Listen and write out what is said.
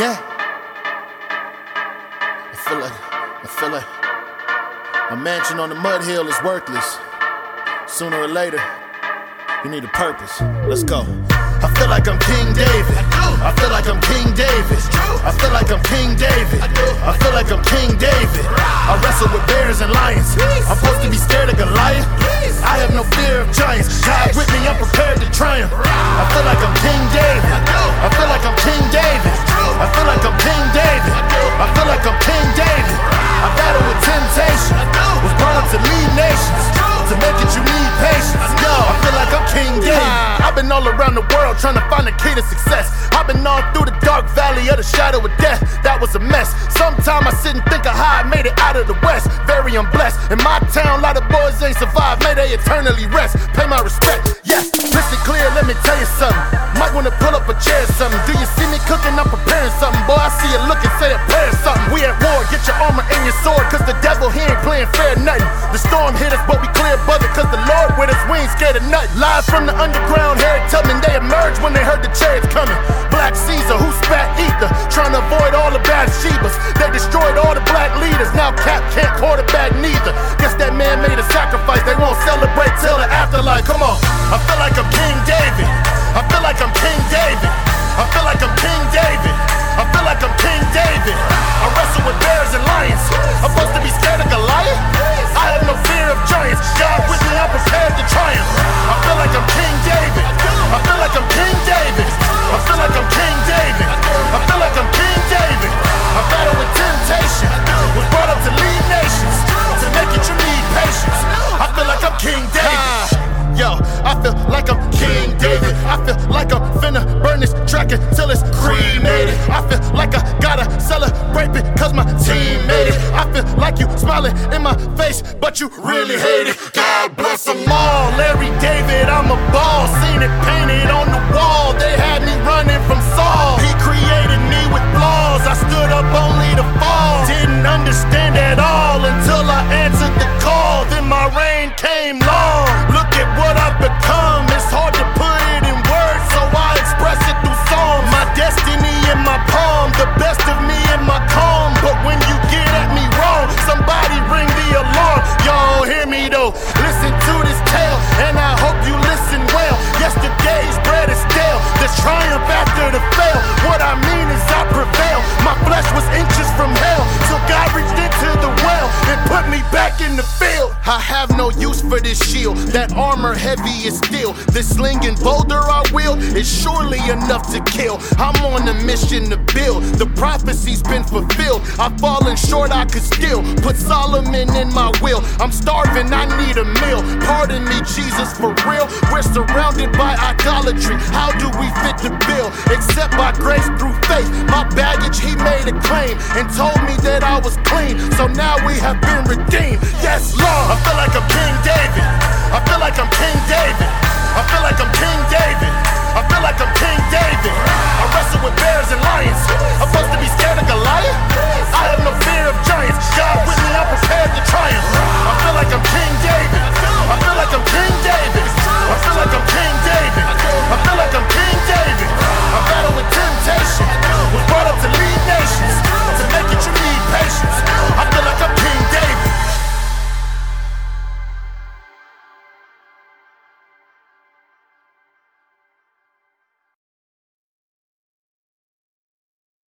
Yeah. I feel like, I feel like a mansion on the mud hill is worthless. Sooner or later, you need a purpose. Let's go. I feel like I'm King David. I feel like I'm King David. I feel like I'm King David. I feel like I'm King David. I wrestle with bears and lions. I'm supposed to be scared of Goliath. I have no fear of giants. God with me, I'm prepared to triumph. I feel like I'm King David. Trying to find a key to success. I've been all through the dark valley of the shadow of death. That was a mess. Sometimes I sit and think of how I made it west. In my town, a lot of boys ain't survived. May they eternally rest. Pay my respect. Yes, listen clear, let me tell you something. Might wanna pull up a chair something. Do you see me cooking? I'm preparing something. Boy, I see you looking, say a prayer something. We at war, get your armor and your sword, cause the devil, he ain't playing fair nothing. The storm hit us, but we clear it, cause the Lord with us, we ain't scared of nothing. Live from the underground, Harry Tubman, they emerged when they heard the chariots coming. Track until it's cremated. I feel like I gotta celebrate it cause my team made it. I feel like you smiling in my face, but you really hate it. God bless them all. Larry David, I'm a ball. Seen it painted on the wall. They had me running from Saul. He created me with flaws. I stood up only to fall. Didn't understand at all until I answered the call. Then my reign came long. Triumph after the fail. What I mean is I prevail. My flesh was inches from hell, till God reached into the well and put me back in the field. I have no use for this shield. That armor heavy is steel. This sling and boulder I wield is surely enough to kill. I'm on a mission to build. The prophecy's been fulfilled. I've fallen short, I could still put Solomon in my will. I'm starving, I need a meal. Pardon me, Jesus, for real. We're surrounded by idolatry. How do we fit the bill? Except by grace through faith. My baggage, he made a claim and told me that I was clean. So now we have been redeemed. Yes, Lord. I feel like I'm King David.